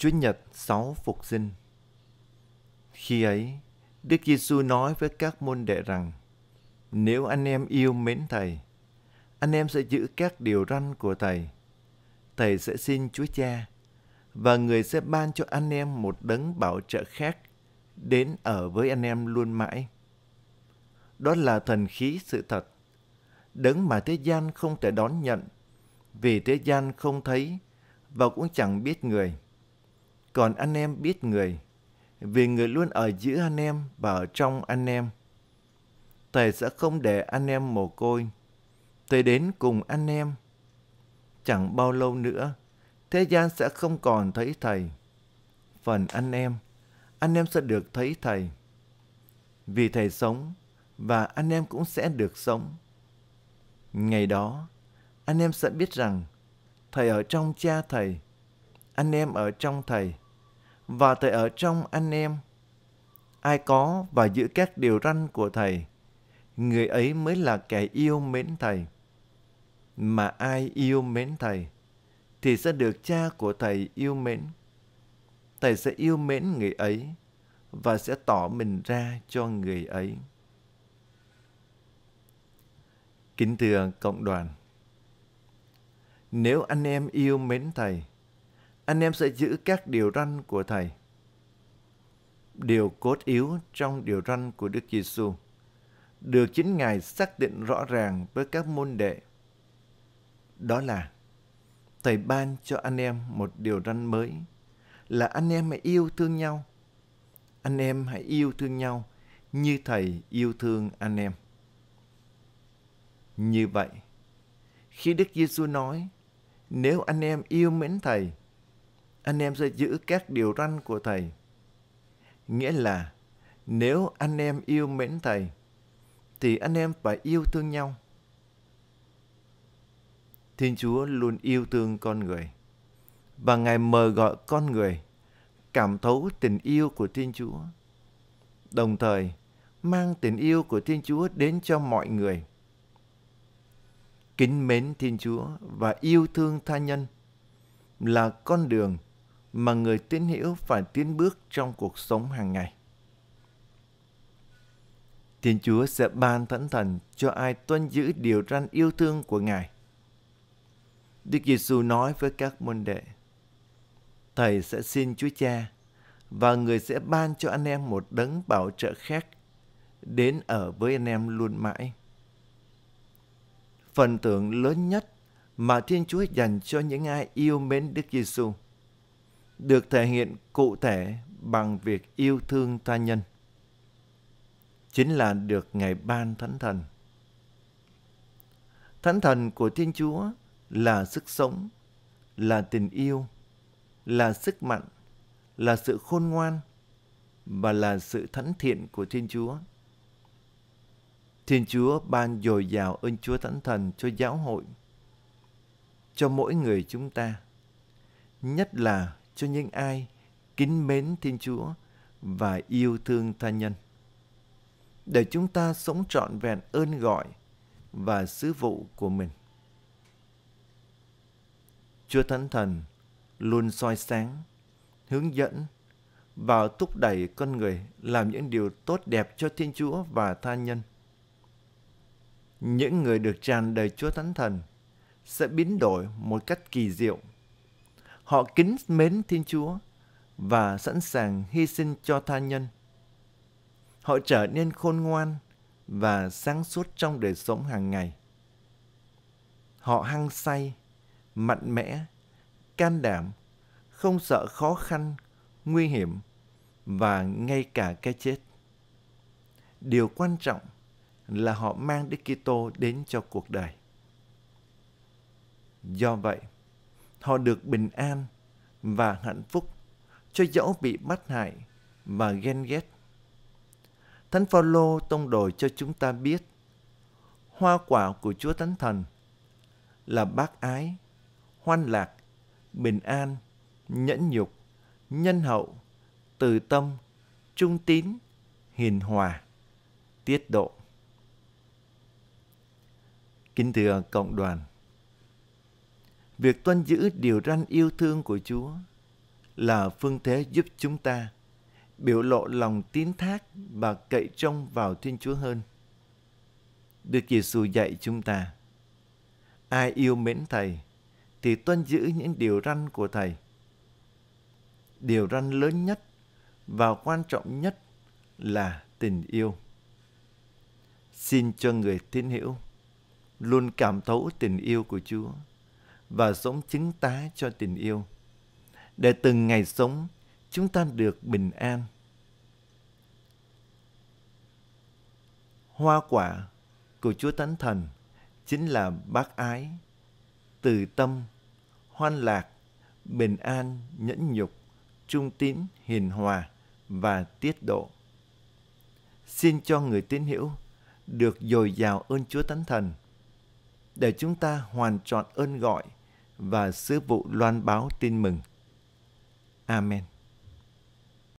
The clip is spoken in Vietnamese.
Chúa Nhật sáu phục sinh. Khi ấy, Đức Giêsu nói với các môn đệ rằng: Nếu anh em yêu mến Thầy, anh em sẽ giữ các điều răn của Thầy. Thầy sẽ xin Chúa Cha và người sẽ ban cho anh em một đấng bảo trợ khác đến ở với anh em luôn mãi. Đó là thần khí sự thật, đấng mà thế gian không thể đón nhận vì thế gian không thấy và cũng chẳng biết người. Còn anh em biết người, vì người luôn ở giữa anh em và ở trong anh em. Thầy sẽ không để anh em mồ côi. Thầy đến cùng anh em. Chẳng bao lâu nữa, thế gian sẽ không còn thấy Thầy. Phần anh em, anh em sẽ được thấy Thầy. Vì Thầy sống, và anh em cũng sẽ được sống. Ngày đó, anh em sẽ biết rằng Thầy ở trong cha Thầy, anh em ở trong Thầy, và Thầy ở trong anh em. Ai có và giữ các điều răn của Thầy, người ấy mới là kẻ yêu mến Thầy. Mà ai yêu mến Thầy, thì sẽ được cha của Thầy yêu mến. Thầy sẽ yêu mến người ấy và sẽ tỏ mình ra cho người ấy. Kính thưa cộng đoàn, nếu anh em yêu mến Thầy, anh em sẽ giữ các điều răn của Thầy. Điều cốt yếu trong điều răn của Đức Giêsu được chính Ngài xác định rõ ràng với các môn đệ. Đó là Thầy ban cho anh em một điều răn mới là anh em hãy yêu thương nhau. Anh em hãy yêu thương nhau như Thầy yêu thương anh em. Như vậy, khi Đức Giêsu nói, nếu anh em yêu mến Thầy, anh em sẽ giữ các điều răn của Thầy. Nghĩa là, nếu anh em yêu mến Thầy, thì anh em phải yêu thương nhau. Thiên Chúa luôn yêu thương con người, và Ngài mời gọi con người cảm thấu tình yêu của Thiên Chúa, đồng thời mang tình yêu của Thiên Chúa đến cho mọi người kính mến Thiên Chúa và yêu thương tha nhân là con đường mà người tín hữu phải tiến bước trong cuộc sống hàng ngày. Thiên Chúa sẽ ban thánh thần cho ai tuân giữ điều răn yêu thương của Ngài. Đức Giêsu nói với các môn đệ, Thầy sẽ xin Chúa Cha và người sẽ ban cho anh em một đấng bảo trợ khác đến ở với anh em luôn mãi phần thưởng lớn nhất mà Thiên Chúa dành cho những ai yêu mến Đức Giêsu được thể hiện cụ thể bằng việc yêu thương tha nhân. Chính là được Ngài ban Thánh Thần. Thánh Thần của Thiên Chúa là sức sống, là tình yêu, là sức mạnh, là sự khôn ngoan và là sự thánh thiện của Thiên Chúa. Thiên Chúa ban dồi dào ơn Chúa Thánh Thần cho giáo hội, cho mỗi người chúng ta, nhất là cho những ai kính mến Thiên Chúa và yêu thương tha nhân. Để chúng ta sống trọn vẹn ơn gọi và sứ vụ của mình. Chúa Thánh Thần luôn soi sáng, hướng dẫn và thúc đẩy con người làm những điều tốt đẹp cho Thiên Chúa và tha nhân những người được tràn đầy Chúa Thánh Thần sẽ biến đổi một cách kỳ diệu. Họ kính mến Thiên Chúa và sẵn sàng hy sinh cho tha nhân. Họ trở nên khôn ngoan và sáng suốt trong đời sống hàng ngày. Họ hăng say, mạnh mẽ, can đảm, không sợ khó khăn, nguy hiểm và ngay cả cái chết. Điều quan trọng là họ mang Đức Kitô đến cho cuộc đời. Do vậy, họ được bình an và hạnh phúc cho dẫu bị bắt hại và ghen ghét. Thánh Phaolô tông đồ cho chúng ta biết hoa quả của Chúa Thánh Thần là bác ái, hoan lạc, bình an, nhẫn nhục, nhân hậu, từ tâm, trung tín, hiền hòa, tiết độ. Kính thưa cộng đoàn, việc tuân giữ điều răn yêu thương của Chúa là phương thế giúp chúng ta biểu lộ lòng tín thác và cậy trông vào Thiên Chúa hơn. Đức Giêsu dạy chúng ta, ai yêu mến Thầy thì tuân giữ những điều răn của Thầy. Điều răn lớn nhất và quan trọng nhất là tình yêu. Xin cho người tín hữu luôn cảm thấu tình yêu của Chúa và sống chứng tá cho tình yêu. Để từng ngày sống, chúng ta được bình an. Hoa quả của Chúa Thánh Thần chính là bác ái, từ tâm, hoan lạc, bình an, nhẫn nhục, trung tín, hiền hòa và tiết độ. Xin cho người tín hữu được dồi dào ơn Chúa Thánh Thần để chúng ta hoàn trọn ơn gọi và sứ vụ loan báo tin mừng. Amen.